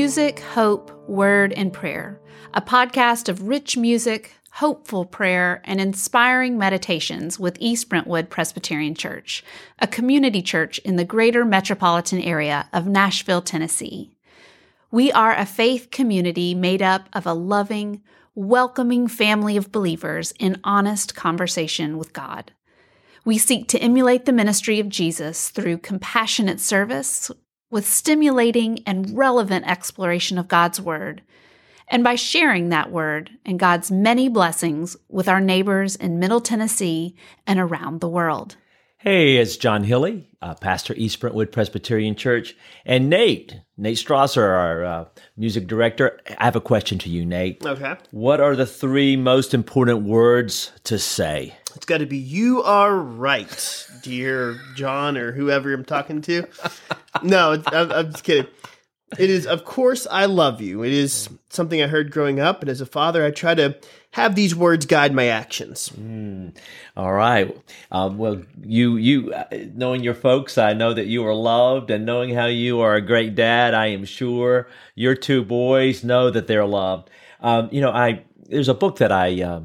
Music, Hope, Word, and Prayer, a podcast of rich music, hopeful prayer, and inspiring meditations with East Brentwood Presbyterian Church, a community church in the greater metropolitan area of Nashville, Tennessee. We are a faith community made up of a loving, welcoming family of believers in honest conversation with God. We seek to emulate the ministry of Jesus through compassionate service with stimulating and relevant exploration of God's Word, and by sharing that Word and God's many blessings with our neighbors in Middle Tennessee and around the world. Hey, it's John Hilly, uh, pastor East Brentwood Presbyterian Church, and Nate, Nate Strasser, our uh, music director. I have a question to you, Nate. Okay. What are the three most important words to say? It's got to be you are right, dear John or whoever I'm talking to. no, I'm, I'm just kidding. It is, of course, I love you. It is something I heard growing up, and as a father, I try to have these words guide my actions. Mm. All right. Um, well, you you uh, knowing your folks, I know that you are loved, and knowing how you are a great dad, I am sure your two boys know that they're loved. Um, you know, I there's a book that I. Uh,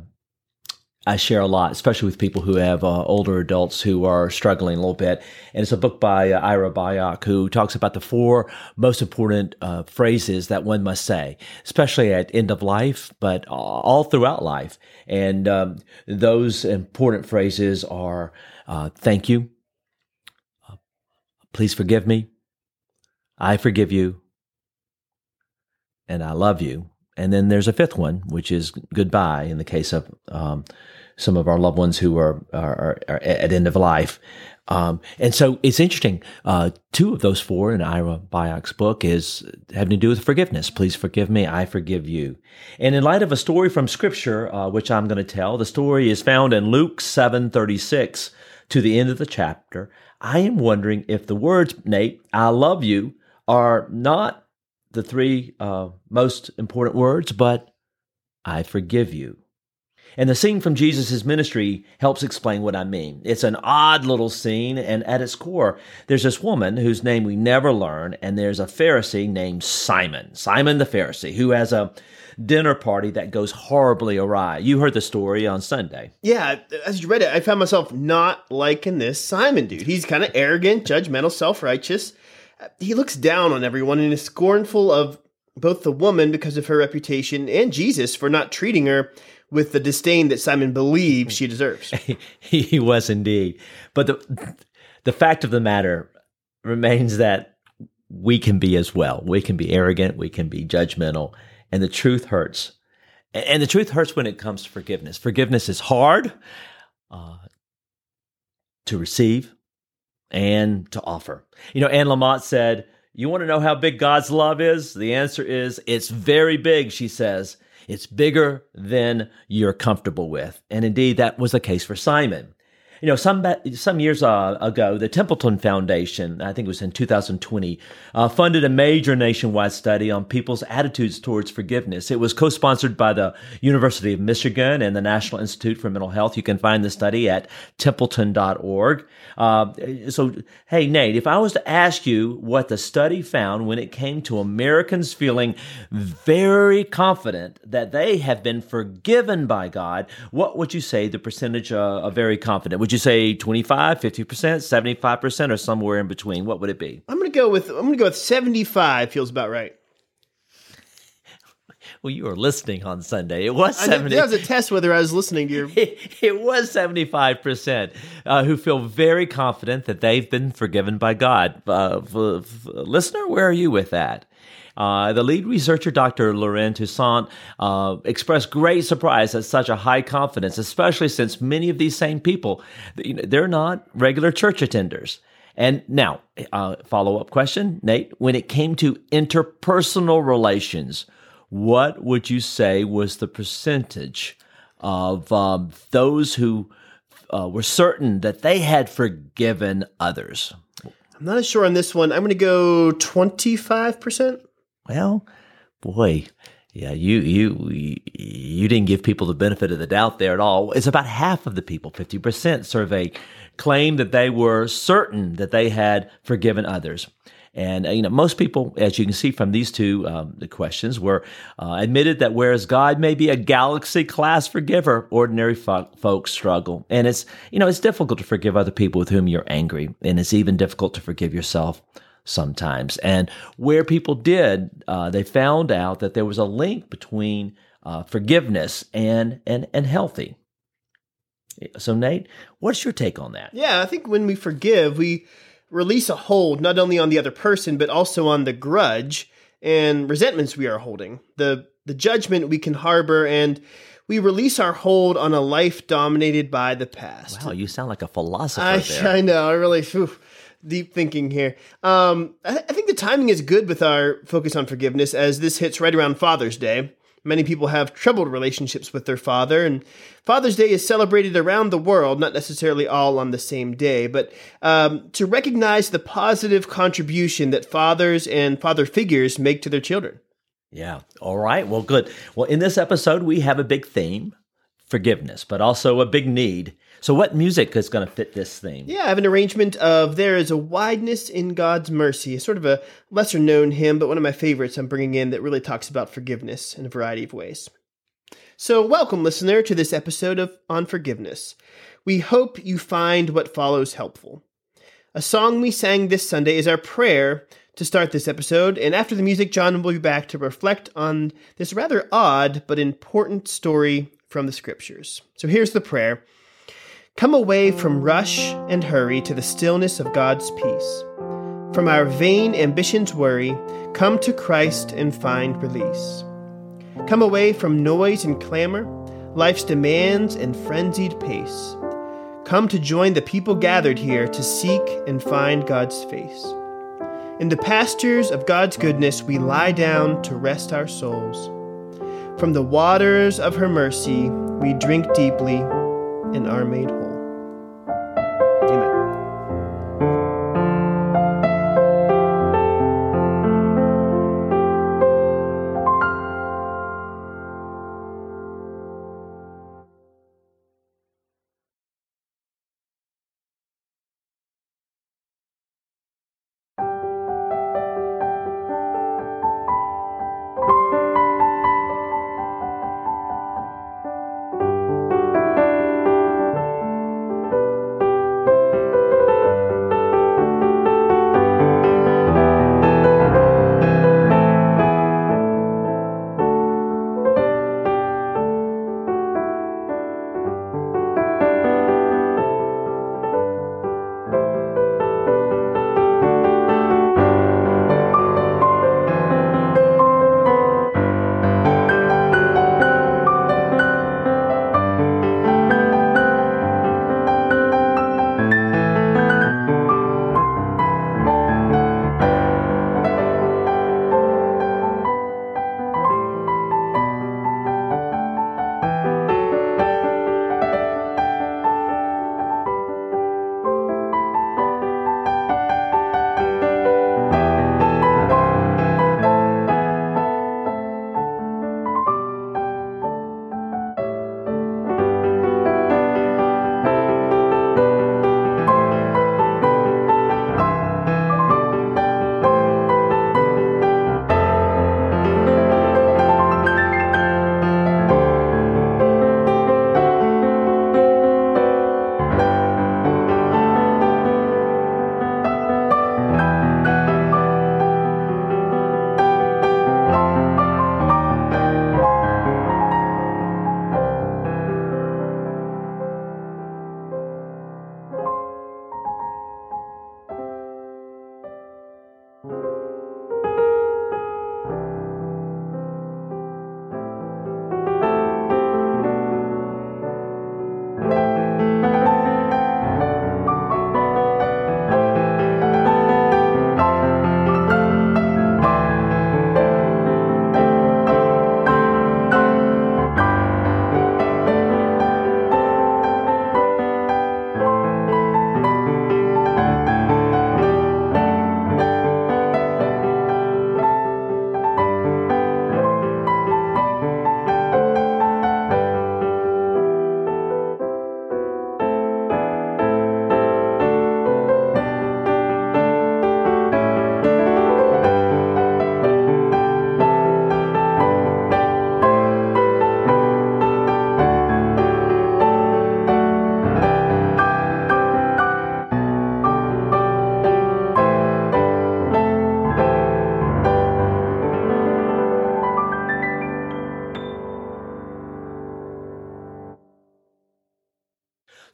I share a lot, especially with people who have uh, older adults who are struggling a little bit. And it's a book by uh, Ira Byock who talks about the four most important uh, phrases that one must say, especially at end of life, but all throughout life. And um, those important phrases are uh, thank you, uh, please forgive me, I forgive you, and I love you. And then there's a fifth one, which is goodbye in the case of um, some of our loved ones who are, are, are at end of life. Um, and so it's interesting. Uh, two of those four in Ira Byock's book is having to do with forgiveness. Please forgive me. I forgive you. And in light of a story from scripture, uh, which I'm going to tell, the story is found in Luke 736 to the end of the chapter. I am wondering if the words, Nate, I love you are not the three uh, most important words, but I forgive you. And the scene from Jesus' ministry helps explain what I mean. It's an odd little scene, and at its core, there's this woman whose name we never learn, and there's a Pharisee named Simon, Simon the Pharisee, who has a dinner party that goes horribly awry. You heard the story on Sunday. Yeah, as you read it, I found myself not liking this Simon dude. He's kind of arrogant, judgmental, self righteous he looks down on everyone and is scornful of both the woman because of her reputation and Jesus for not treating her with the disdain that Simon believes she deserves. he was indeed. But the the fact of the matter remains that we can be as well. We can be arrogant, we can be judgmental, and the truth hurts. And the truth hurts when it comes to forgiveness. Forgiveness is hard uh, to receive, and to offer. You know, Anne Lamott said, You want to know how big God's love is? The answer is, It's very big, she says. It's bigger than you're comfortable with. And indeed, that was the case for Simon. You know, some some years uh, ago, the Templeton Foundation, I think it was in 2020, uh, funded a major nationwide study on people's attitudes towards forgiveness. It was co-sponsored by the University of Michigan and the National Institute for Mental Health. You can find the study at templeton.org. Uh, so, hey, Nate, if I was to ask you what the study found when it came to Americans feeling very confident that they have been forgiven by God, what would you say the percentage uh, of very confident? Would you say 25, 50%, 75%, or somewhere in between? What would it be? I'm going to go with I'm going to go with 75 feels about right. Well, you were listening on Sunday. It was 70. That was a test whether I was listening to your. It, it was 75% uh, who feel very confident that they've been forgiven by God. Uh, f- f- listener, where are you with that? Uh, the lead researcher, Dr. Loren Toussaint, uh, expressed great surprise at such a high confidence, especially since many of these same people, they're not regular church attenders. And now, uh, follow up question, Nate. When it came to interpersonal relations, what would you say was the percentage of um, those who uh, were certain that they had forgiven others? I'm not sure on this one. I'm going to go 25%. Well, boy, yeah, you you you didn't give people the benefit of the doubt there at all. It's about half of the people, 50% surveyed, claimed that they were certain that they had forgiven others. And uh, you know, most people, as you can see from these two um, the questions, were uh, admitted that whereas God may be a galaxy class forgiver, ordinary fo- folks struggle, and it's you know it's difficult to forgive other people with whom you're angry, and it's even difficult to forgive yourself sometimes. And where people did, uh, they found out that there was a link between uh, forgiveness and and and healthy. So, Nate, what's your take on that? Yeah, I think when we forgive, we release a hold not only on the other person, but also on the grudge and resentments we are holding, the, the judgment we can harbor, and we release our hold on a life dominated by the past. Wow, you sound like a philosopher I, there. I know, I really, deep thinking here. Um, I, I think the timing is good with our focus on forgiveness as this hits right around Father's Day. Many people have troubled relationships with their father, and Father's Day is celebrated around the world, not necessarily all on the same day, but um, to recognize the positive contribution that fathers and father figures make to their children. Yeah. All right. Well, good. Well, in this episode, we have a big theme forgiveness, but also a big need. So, what music is going to fit this theme? Yeah, I have an arrangement of There is a Wideness in God's Mercy, a sort of a lesser known hymn, but one of my favorites I'm bringing in that really talks about forgiveness in a variety of ways. So, welcome, listener, to this episode of On Forgiveness. We hope you find what follows helpful. A song we sang this Sunday is our prayer to start this episode, and after the music, John will be back to reflect on this rather odd but important story from the scriptures. So here's the prayer Come away from rush and hurry to the stillness of God's peace. From our vain ambitions worry, come to Christ and find release. Come away from noise and clamor, life's demands and frenzied pace. Come to join the people gathered here to seek and find God's face. In the pastures of God's goodness, we lie down to rest our souls. From the waters of her mercy, we drink deeply and are made whole.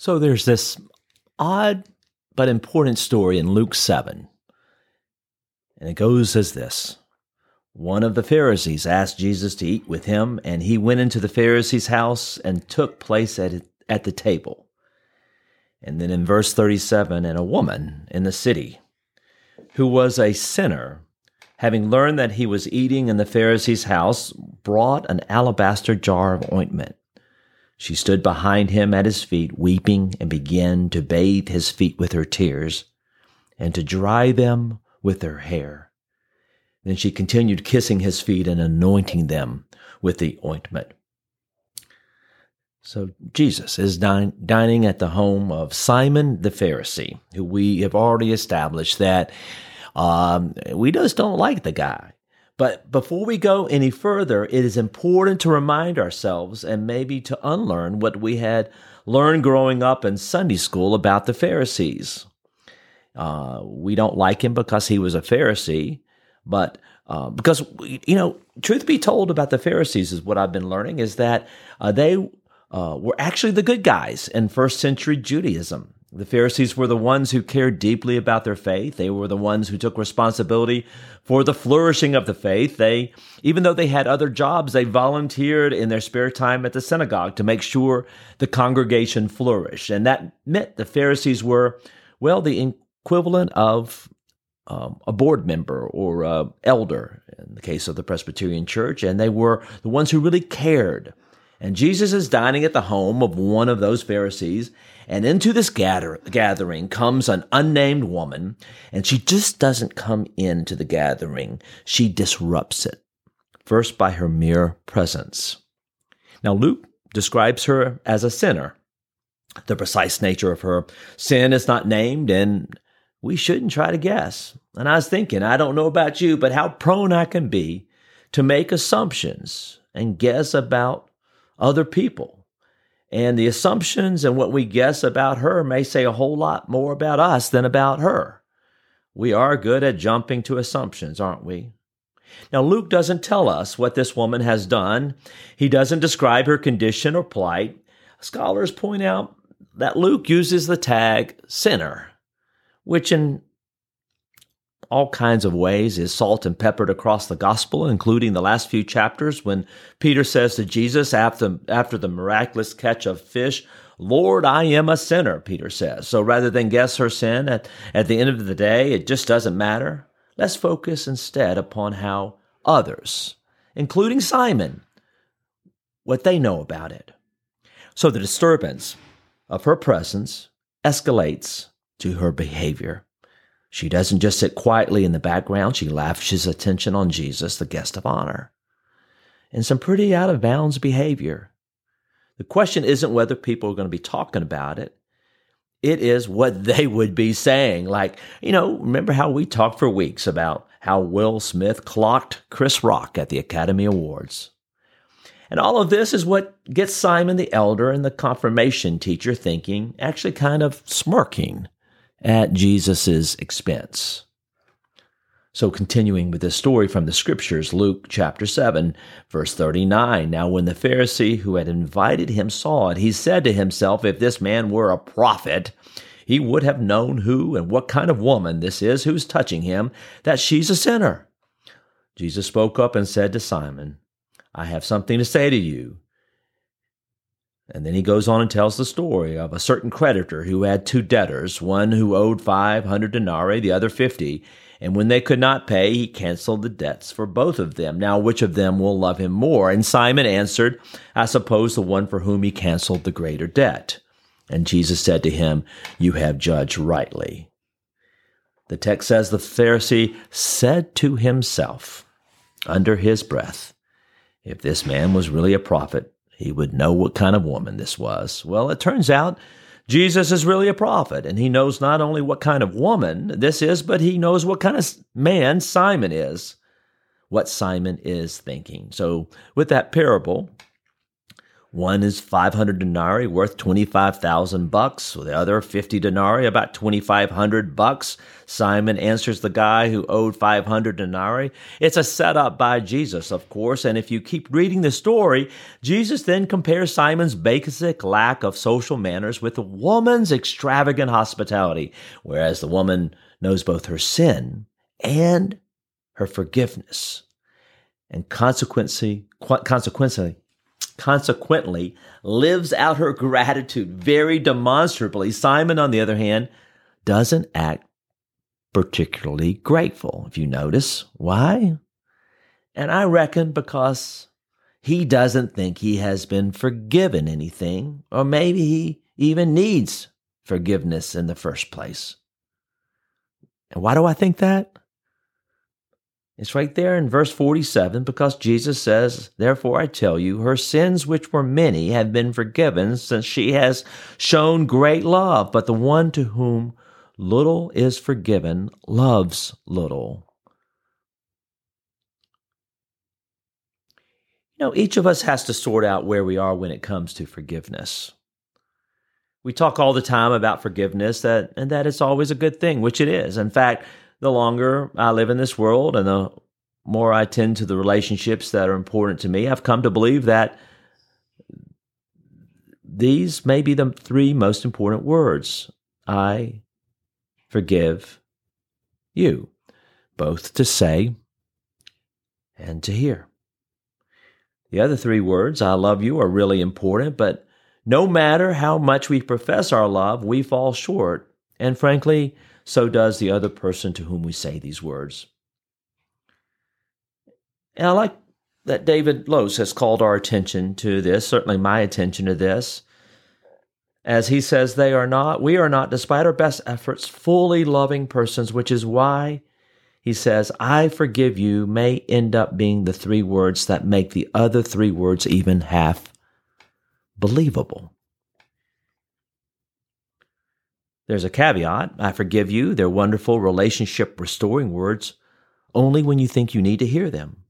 So there's this odd but important story in Luke 7. And it goes as this One of the Pharisees asked Jesus to eat with him, and he went into the Pharisee's house and took place at, at the table. And then in verse 37, and a woman in the city who was a sinner, having learned that he was eating in the Pharisee's house, brought an alabaster jar of ointment. She stood behind him at his feet, weeping, and began to bathe his feet with her tears, and to dry them with her hair. Then she continued kissing his feet and anointing them with the ointment. So Jesus is din- dining at the home of Simon the Pharisee, who we have already established that um, we just don't like the guy. But before we go any further, it is important to remind ourselves and maybe to unlearn what we had learned growing up in Sunday school about the Pharisees. Uh, we don't like him because he was a Pharisee, but uh, because you know, truth be told about the Pharisees is what I've been learning is that uh, they uh, were actually the good guys in first century Judaism. The Pharisees were the ones who cared deeply about their faith. They were the ones who took responsibility for the flourishing of the faith. They, even though they had other jobs, they volunteered in their spare time at the synagogue to make sure the congregation flourished. And that meant the Pharisees were, well, the equivalent of um, a board member or elder in the case of the Presbyterian Church, and they were the ones who really cared and Jesus is dining at the home of one of those Pharisees. And into this gather- gathering comes an unnamed woman, and she just doesn't come into the gathering. She disrupts it, first by her mere presence. Now, Luke describes her as a sinner. The precise nature of her sin is not named, and we shouldn't try to guess. And I was thinking, I don't know about you, but how prone I can be to make assumptions and guess about other people. And the assumptions and what we guess about her may say a whole lot more about us than about her. We are good at jumping to assumptions, aren't we? Now, Luke doesn't tell us what this woman has done. He doesn't describe her condition or plight. Scholars point out that Luke uses the tag sinner, which in all kinds of ways is salt and peppered across the gospel, including the last few chapters when Peter says to Jesus after, after the miraculous catch of fish, Lord, I am a sinner, Peter says. So rather than guess her sin at, at the end of the day, it just doesn't matter. Let's focus instead upon how others, including Simon, what they know about it. So the disturbance of her presence escalates to her behavior. She doesn't just sit quietly in the background, she lavishes attention on Jesus, the guest of honor, and some pretty out of bounds behavior. The question isn't whether people are going to be talking about it. It is what they would be saying. Like, you know, remember how we talked for weeks about how Will Smith clocked Chris Rock at the Academy Awards? And all of this is what gets Simon the elder and the confirmation teacher thinking, actually kind of smirking at Jesus' expense. So, continuing with this story from the scriptures, Luke chapter 7, verse 39. Now, when the Pharisee who had invited him saw it, he said to himself, If this man were a prophet, he would have known who and what kind of woman this is who's touching him, that she's a sinner. Jesus spoke up and said to Simon, I have something to say to you. And then he goes on and tells the story of a certain creditor who had two debtors, one who owed 500 denarii, the other 50. And when they could not pay, he canceled the debts for both of them. Now, which of them will love him more? And Simon answered, I suppose the one for whom he canceled the greater debt. And Jesus said to him, You have judged rightly. The text says the Pharisee said to himself under his breath, If this man was really a prophet, he would know what kind of woman this was. Well, it turns out Jesus is really a prophet, and he knows not only what kind of woman this is, but he knows what kind of man Simon is, what Simon is thinking. So, with that parable, One is 500 denarii, worth 25,000 bucks. The other 50 denarii, about 2,500 bucks. Simon answers the guy who owed 500 denarii. It's a setup by Jesus, of course. And if you keep reading the story, Jesus then compares Simon's basic lack of social manners with the woman's extravagant hospitality, whereas the woman knows both her sin and her forgiveness. And consequently, consequently, consequently lives out her gratitude very demonstrably. Simon, on the other hand, doesn't act particularly grateful, if you notice. Why? And I reckon because he doesn't think he has been forgiven anything, or maybe he even needs forgiveness in the first place. And why do I think that? It's right there in verse 47 because Jesus says, Therefore I tell you, her sins, which were many, have been forgiven since she has shown great love. But the one to whom little is forgiven loves little. You know, each of us has to sort out where we are when it comes to forgiveness. We talk all the time about forgiveness that and that it's always a good thing, which it is. In fact, the longer I live in this world and the more I tend to the relationships that are important to me, I've come to believe that these may be the three most important words I forgive you, both to say and to hear. The other three words, I love you, are really important, but no matter how much we profess our love, we fall short. And frankly, so does the other person to whom we say these words. And I like that David Lose has called our attention to this, certainly my attention to this. As he says, they are not, we are not, despite our best efforts, fully loving persons, which is why he says, I forgive you may end up being the three words that make the other three words even half believable. There's a caveat. I forgive you. They're wonderful relationship restoring words only when you think you need to hear them.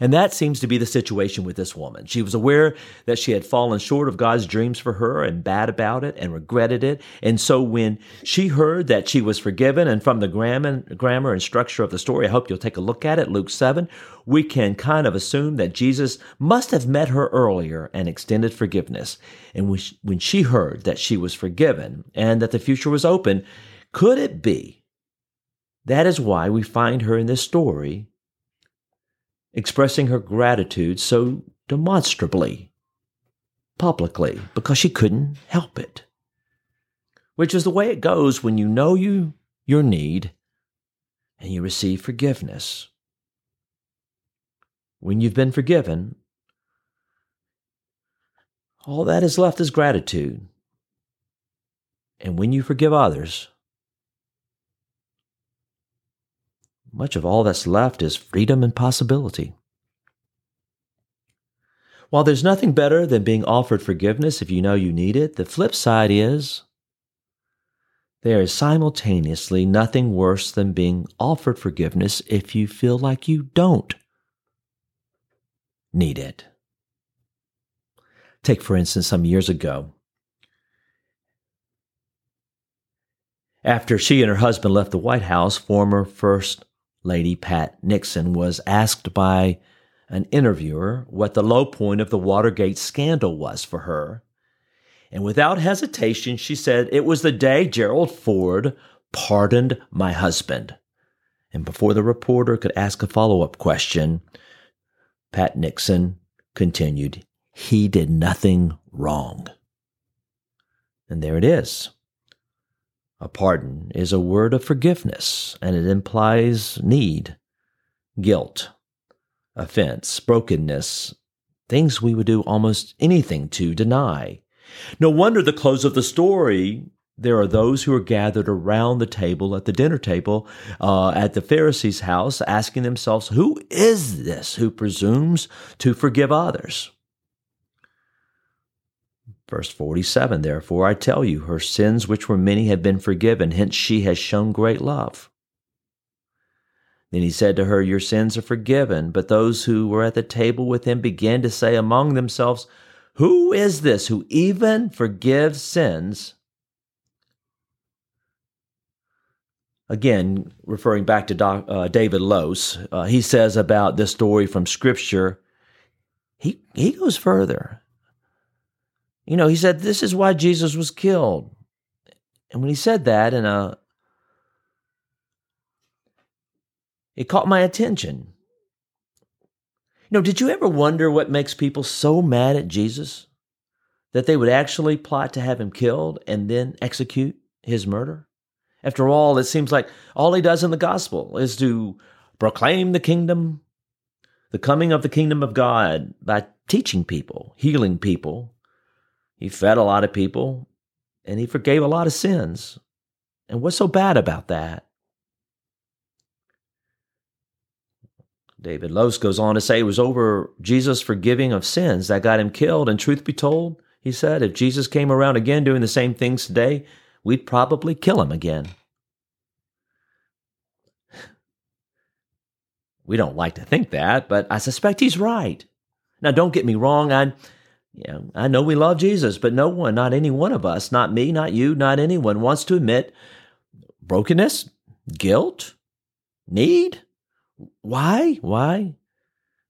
And that seems to be the situation with this woman. She was aware that she had fallen short of God's dreams for her and bad about it and regretted it. And so when she heard that she was forgiven, and from the grammar and structure of the story, I hope you'll take a look at it, Luke 7, we can kind of assume that Jesus must have met her earlier and extended forgiveness. And when she heard that she was forgiven and that the future was open, could it be that is why we find her in this story expressing her gratitude so demonstrably, publicly, because she couldn't help it. Which is the way it goes when you know you your need and you receive forgiveness. When you've been forgiven, all that is left is gratitude. And when you forgive others, much of all that's left is freedom and possibility. While there's nothing better than being offered forgiveness if you know you need it, the flip side is there is simultaneously nothing worse than being offered forgiveness if you feel like you don't need it. Take, for instance, some years ago, after she and her husband left the White House, former First Lady Pat Nixon was asked by an interviewer what the low point of the Watergate scandal was for her. And without hesitation, she said it was the day Gerald Ford pardoned my husband. And before the reporter could ask a follow up question, Pat Nixon continued, He did nothing wrong. And there it is. A pardon is a word of forgiveness, and it implies need, guilt, offense, brokenness, things we would do almost anything to deny. No wonder the close of the story there are those who are gathered around the table at the dinner table uh, at the Pharisees' house, asking themselves, Who is this who presumes to forgive others? Verse 47 Therefore I tell you, her sins, which were many, have been forgiven, hence she has shown great love. Then he said to her, Your sins are forgiven. But those who were at the table with him began to say among themselves, Who is this who even forgives sins? Again, referring back to Doc, uh, David Lose, uh, he says about this story from Scripture, he, he goes further. You know, he said, This is why Jesus was killed. And when he said that in a uh, it caught my attention. You know, did you ever wonder what makes people so mad at Jesus that they would actually plot to have him killed and then execute his murder? After all, it seems like all he does in the gospel is to proclaim the kingdom, the coming of the kingdom of God by teaching people, healing people. He fed a lot of people and he forgave a lot of sins. And what's so bad about that? David Lose goes on to say it was over Jesus' forgiving of sins that got him killed. And truth be told, he said, if Jesus came around again doing the same things today, we'd probably kill him again. We don't like to think that, but I suspect he's right. Now, don't get me wrong. I, I know we love Jesus, but no one, not any one of us, not me, not you, not anyone, wants to admit brokenness, guilt, need, why? Why?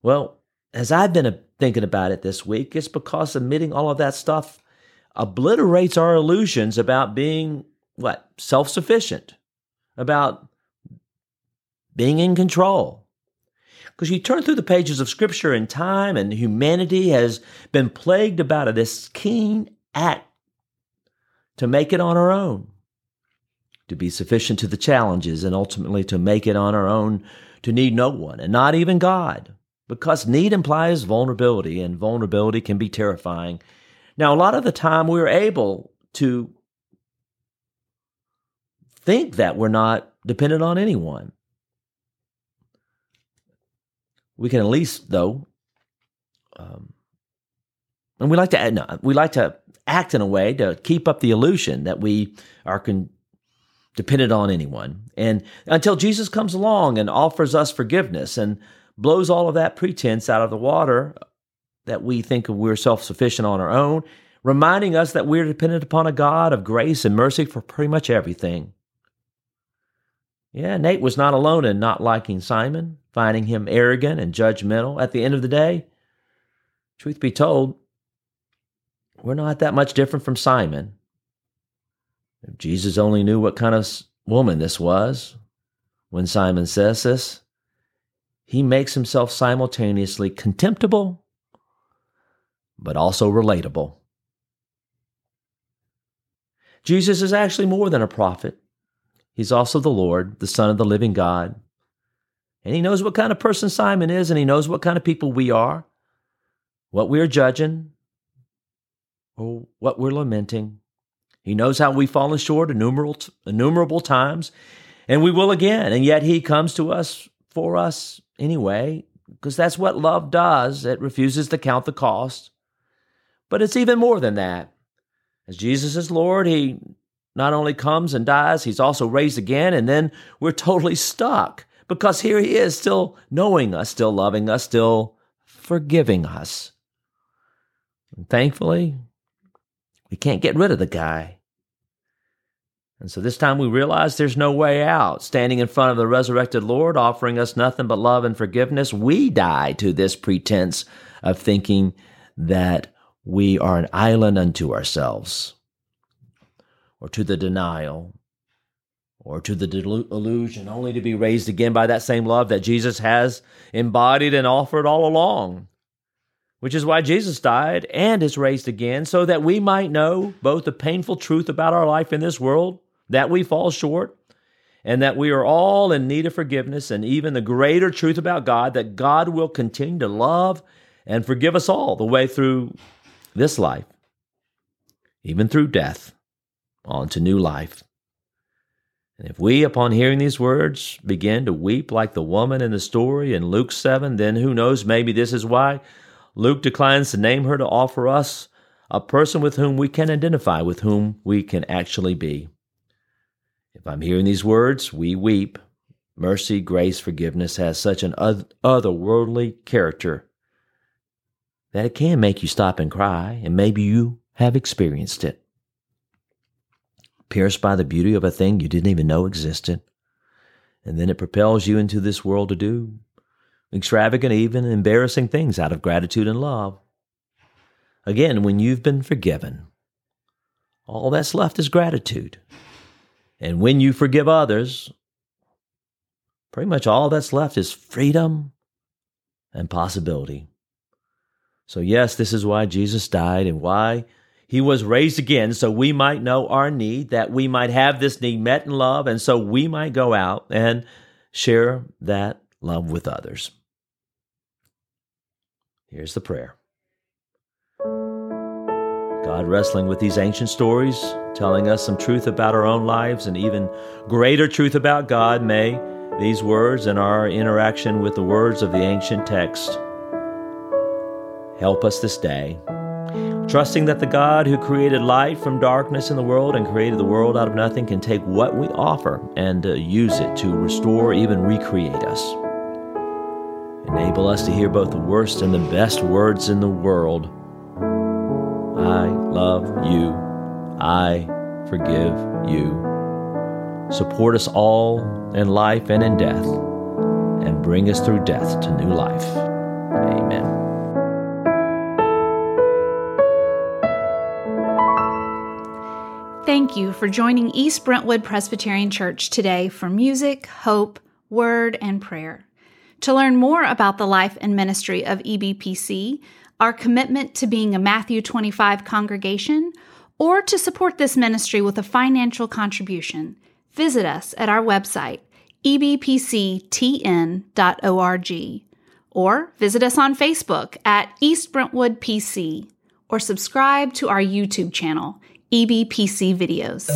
Well, as I've been thinking about it this week, it's because admitting all of that stuff obliterates our illusions about being what? Self sufficient, about being in control. Because you turn through the pages of Scripture and time, and humanity has been plagued about this keen act to make it on our own, to be sufficient to the challenges, and ultimately to make it on our own to need no one, and not even God, because need implies vulnerability, and vulnerability can be terrifying. Now, a lot of the time, we're able to think that we're not dependent on anyone. We can at least, though, um, and we like to no, we like to act in a way to keep up the illusion that we are con- dependent on anyone. And until Jesus comes along and offers us forgiveness and blows all of that pretense out of the water that we think we're self sufficient on our own, reminding us that we're dependent upon a God of grace and mercy for pretty much everything. Yeah, Nate was not alone in not liking Simon, finding him arrogant and judgmental. At the end of the day, truth be told, we're not that much different from Simon. If Jesus only knew what kind of woman this was, when Simon says this, he makes himself simultaneously contemptible, but also relatable. Jesus is actually more than a prophet. He's also the Lord, the Son of the living God. And he knows what kind of person Simon is, and he knows what kind of people we are, what we're judging, or what we're lamenting. He knows how we've fallen short innumerable, innumerable times, and we will again. And yet He comes to us for us anyway, because that's what love does. It refuses to count the cost. But it's even more than that. As Jesus is Lord, He not only comes and dies, He's also raised again, and then we're totally stuck because here He is, still knowing us, still loving us, still forgiving us. And thankfully, we can't get rid of the guy. And so this time we realize there's no way out. Standing in front of the resurrected Lord, offering us nothing but love and forgiveness, we die to this pretense of thinking that we are an island unto ourselves, or to the denial, or to the illusion, only to be raised again by that same love that Jesus has embodied and offered all along which is why Jesus died and is raised again, so that we might know both the painful truth about our life in this world that we fall short and that we are all in need of forgiveness, and even the greater truth about God that God will continue to love and forgive us all the way through this life, even through death, on to new life. And if we, upon hearing these words, begin to weep like the woman in the story in Luke 7, then who knows, maybe this is why Luke declines to name her to offer us a person with whom we can identify, with whom we can actually be. If I'm hearing these words, we weep. Mercy, grace, forgiveness has such an otherworldly character. that it can make you stop and cry, and maybe you have experienced it. Pierced by the beauty of a thing you didn't even know existed, and then it propels you into this world to do extravagant, even embarrassing things out of gratitude and love. Again, when you've been forgiven, all that's left is gratitude. And when you forgive others, pretty much all that's left is freedom and possibility. So, yes, this is why Jesus died and why he was raised again, so we might know our need, that we might have this need met in love, and so we might go out and share that love with others. Here's the prayer God, wrestling with these ancient stories, telling us some truth about our own lives and even greater truth about God, may these words and our interaction with the words of the ancient text help us this day. Trusting that the God who created light from darkness in the world and created the world out of nothing can take what we offer and uh, use it to restore, even recreate us. Enable us to hear both the worst and the best words in the world. I love you. I forgive you. Support us all in life and in death, and bring us through death to new life. Amen. Thank you for joining East Brentwood Presbyterian Church today for music, hope, word, and prayer. To learn more about the life and ministry of EBPC, our commitment to being a Matthew 25 congregation, or to support this ministry with a financial contribution, visit us at our website, ebpctn.org, or visit us on Facebook at East Brentwood PC, or subscribe to our YouTube channel, EBPC videos.